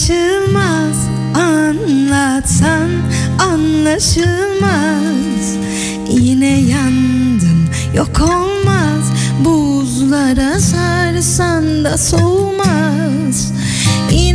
anlaşılmaz Anlatsan anlaşılmaz. Yine yandım yok olmaz. Buzlara sarsan da soğumaz. Yine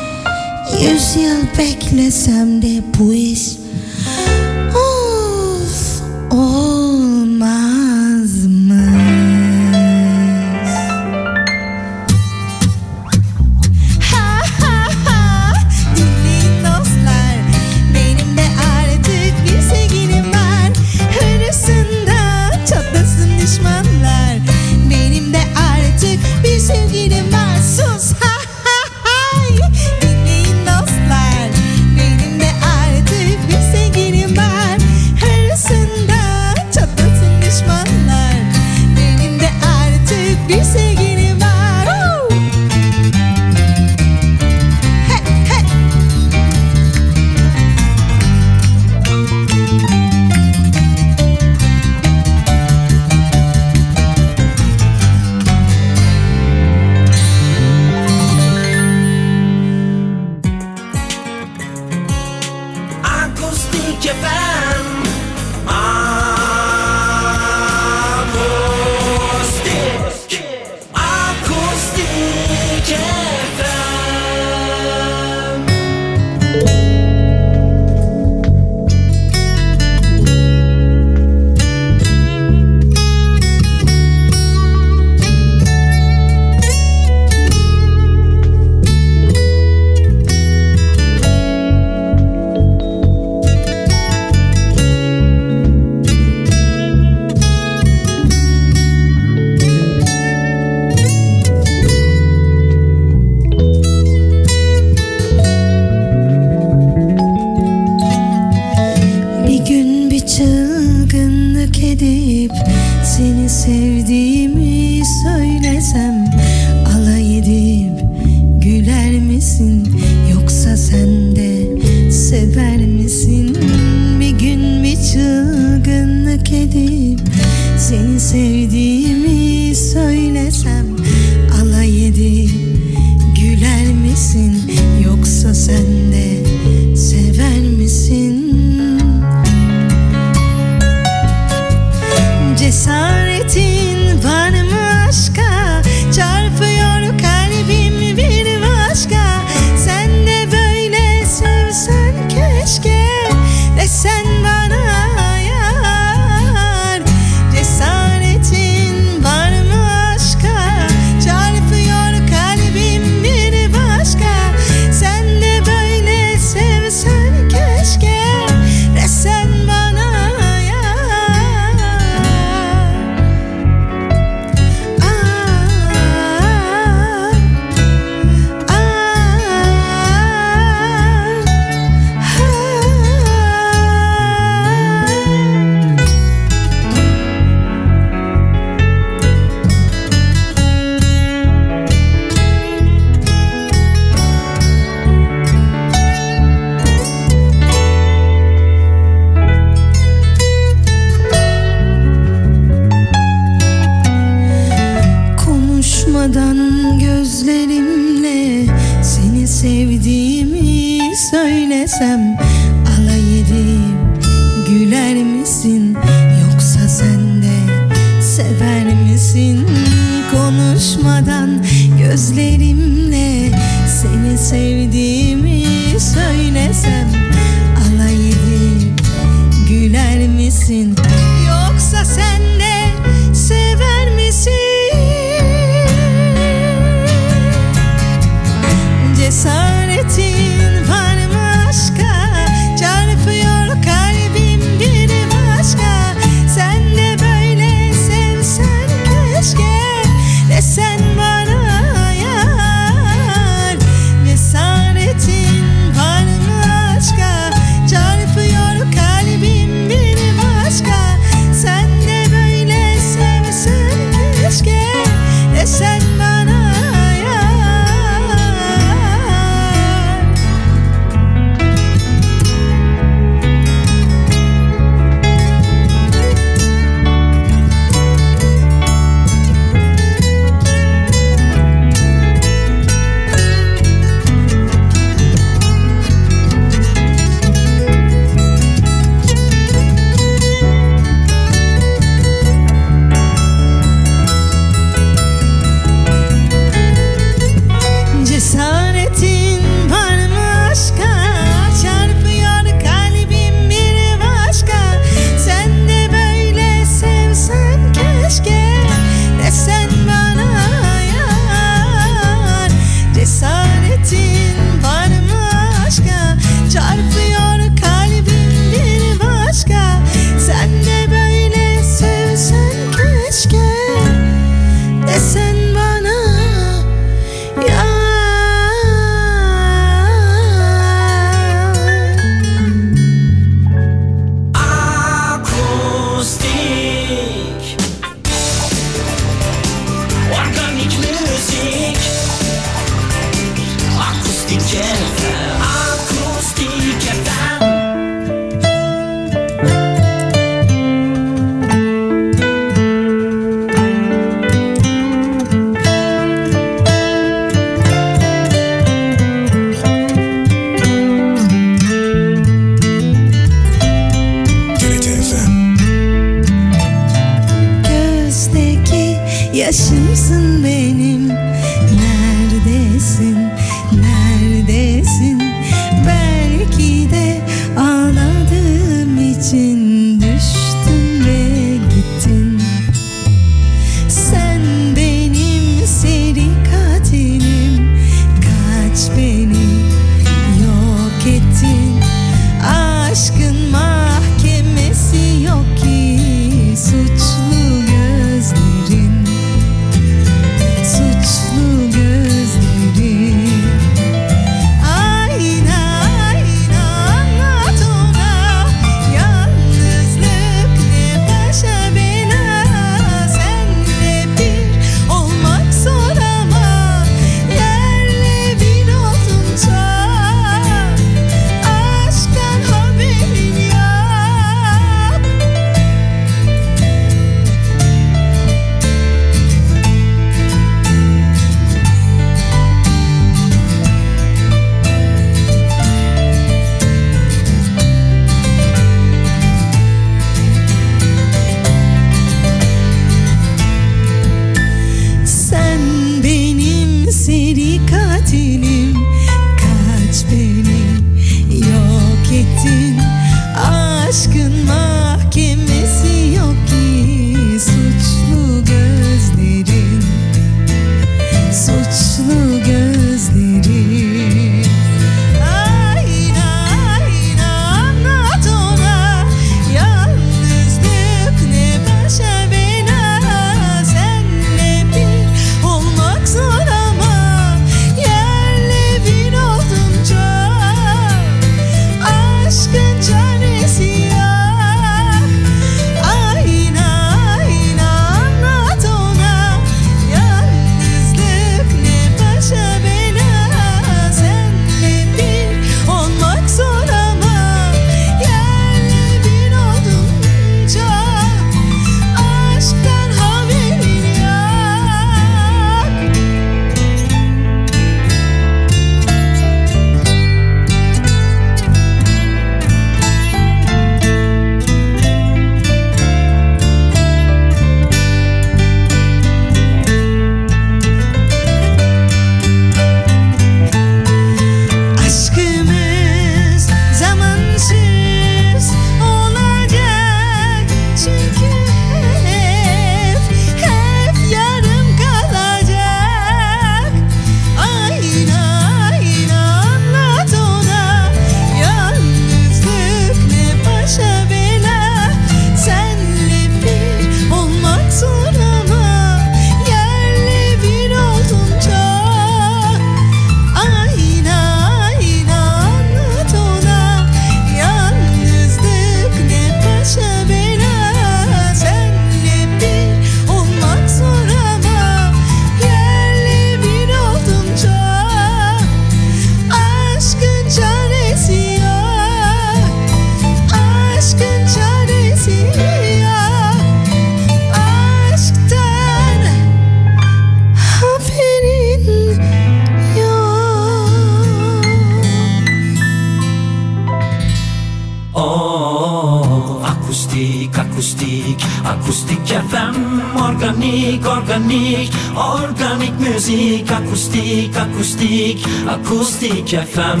Acoustique, acoustique FM.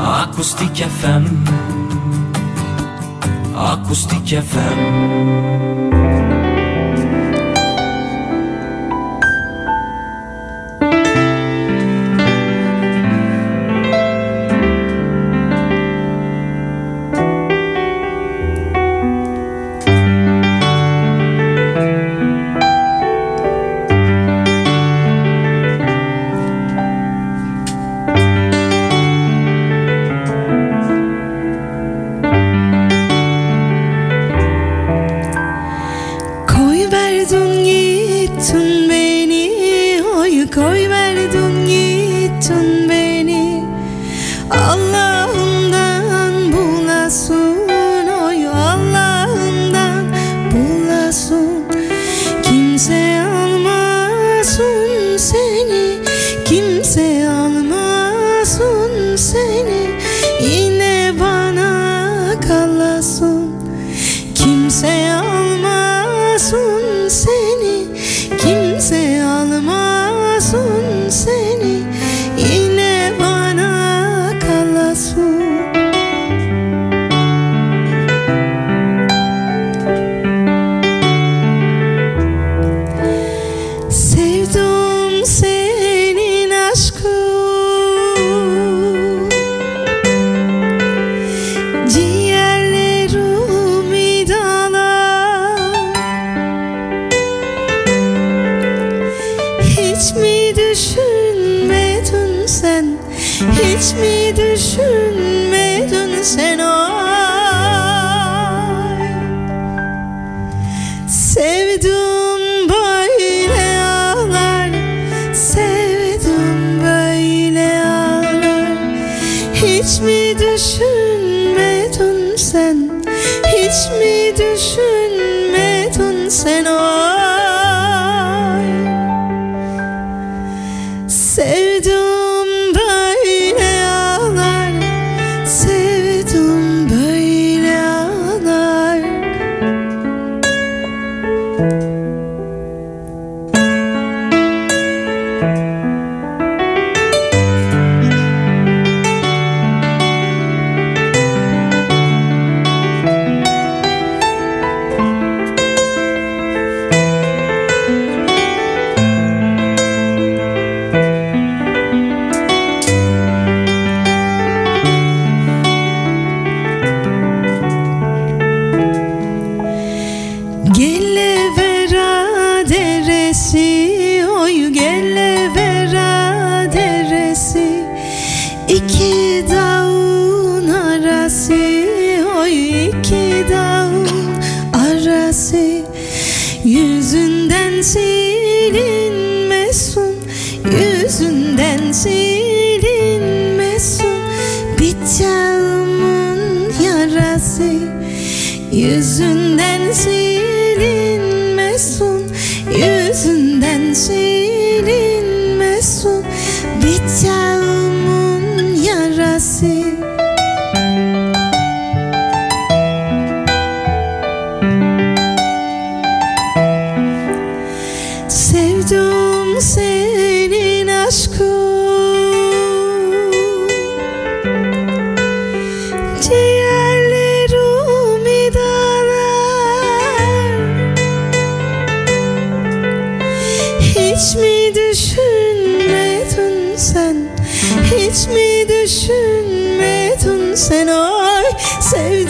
Acoustique FM. Acoustique FM. saved Hiç mi düşünmedin sen? Hiç mi düşünmedin sen? Ay sevdim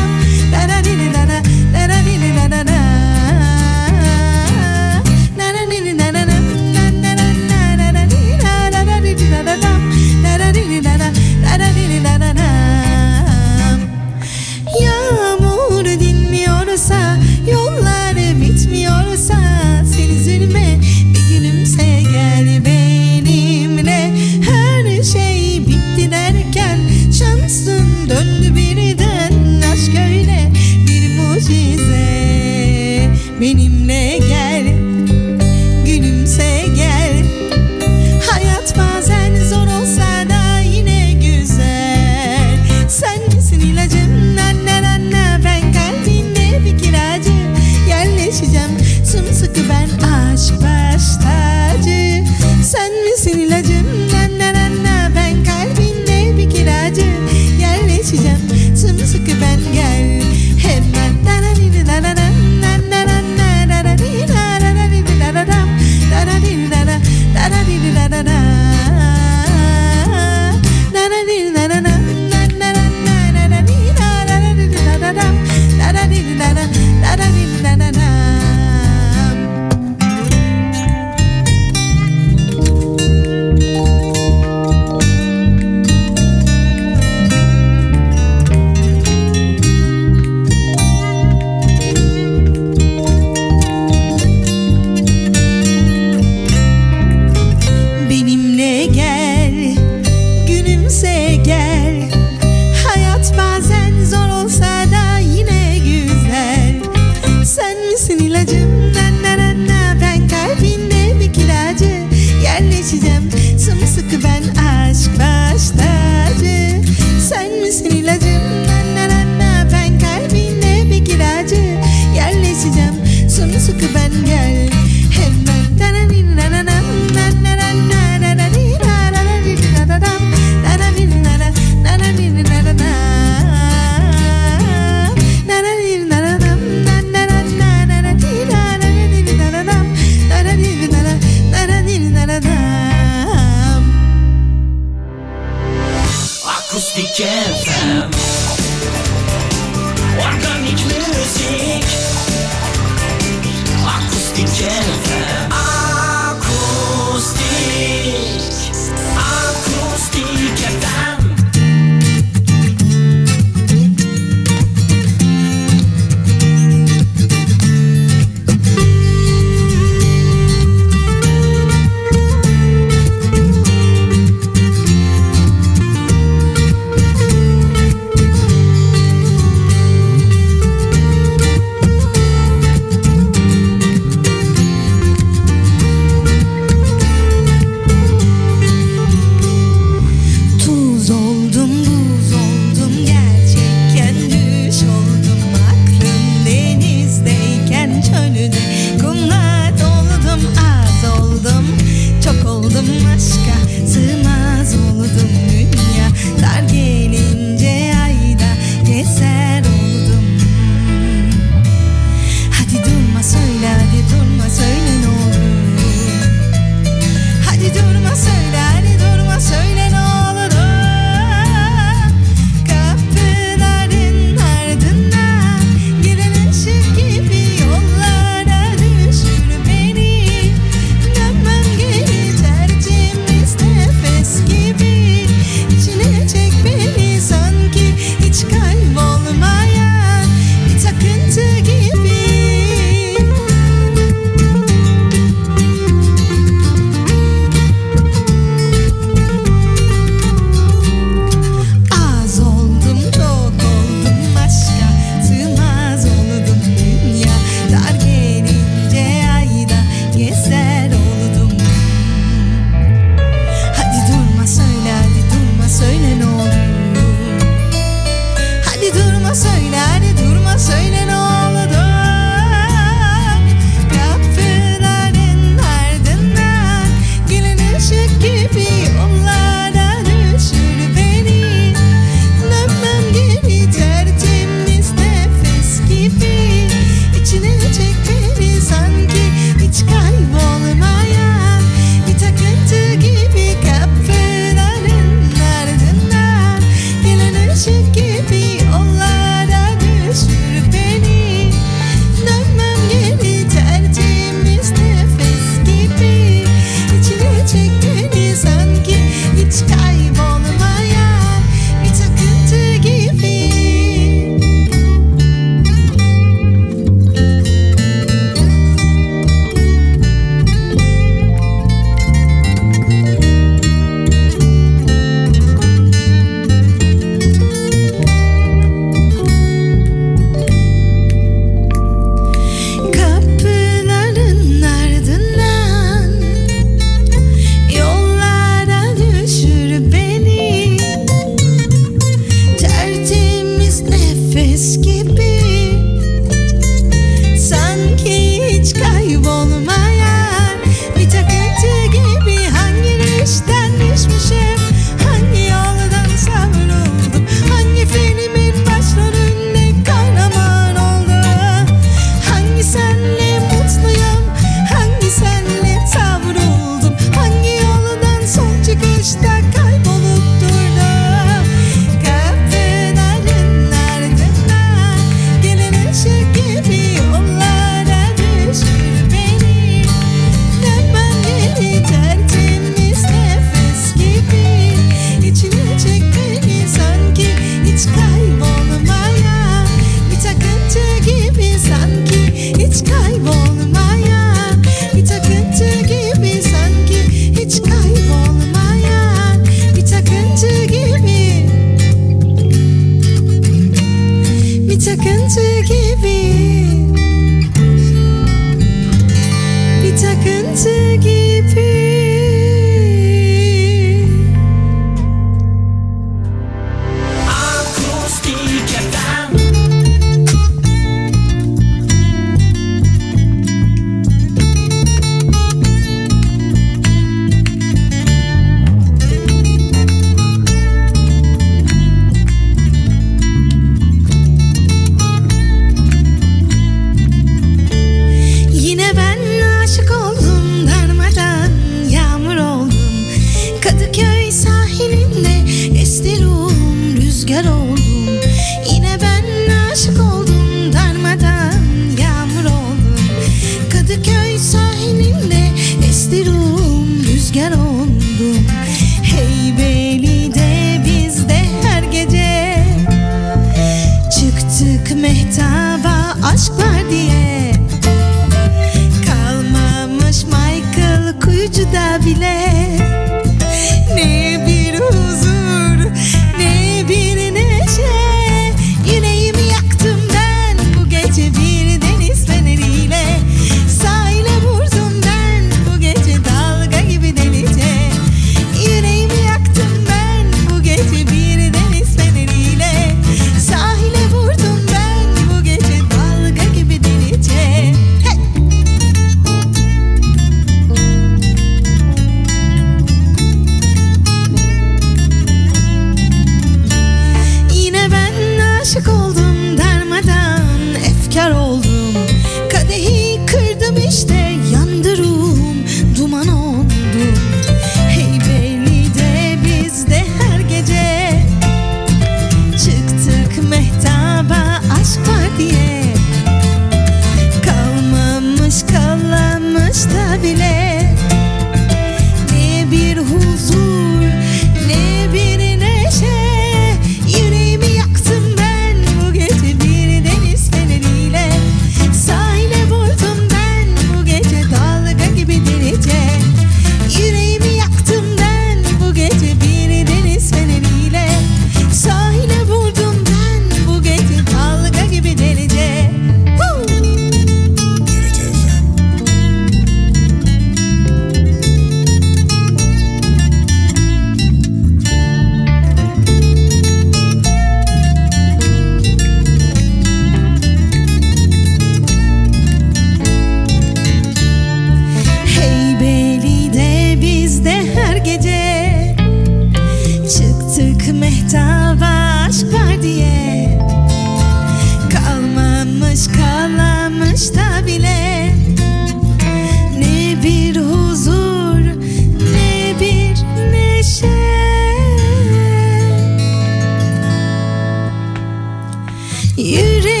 Yürek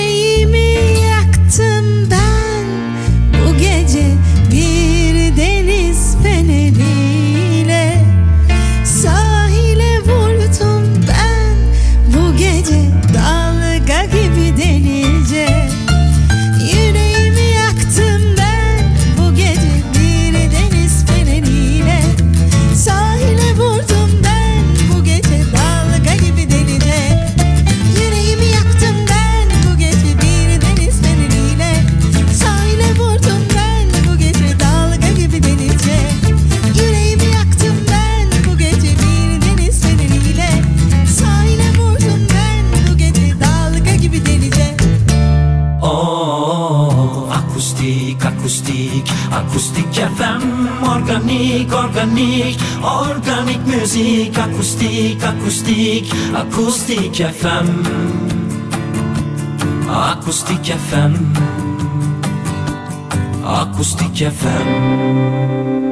organik, organik musik Akustik, akustik, akustik FM Akustik FM Akustik FM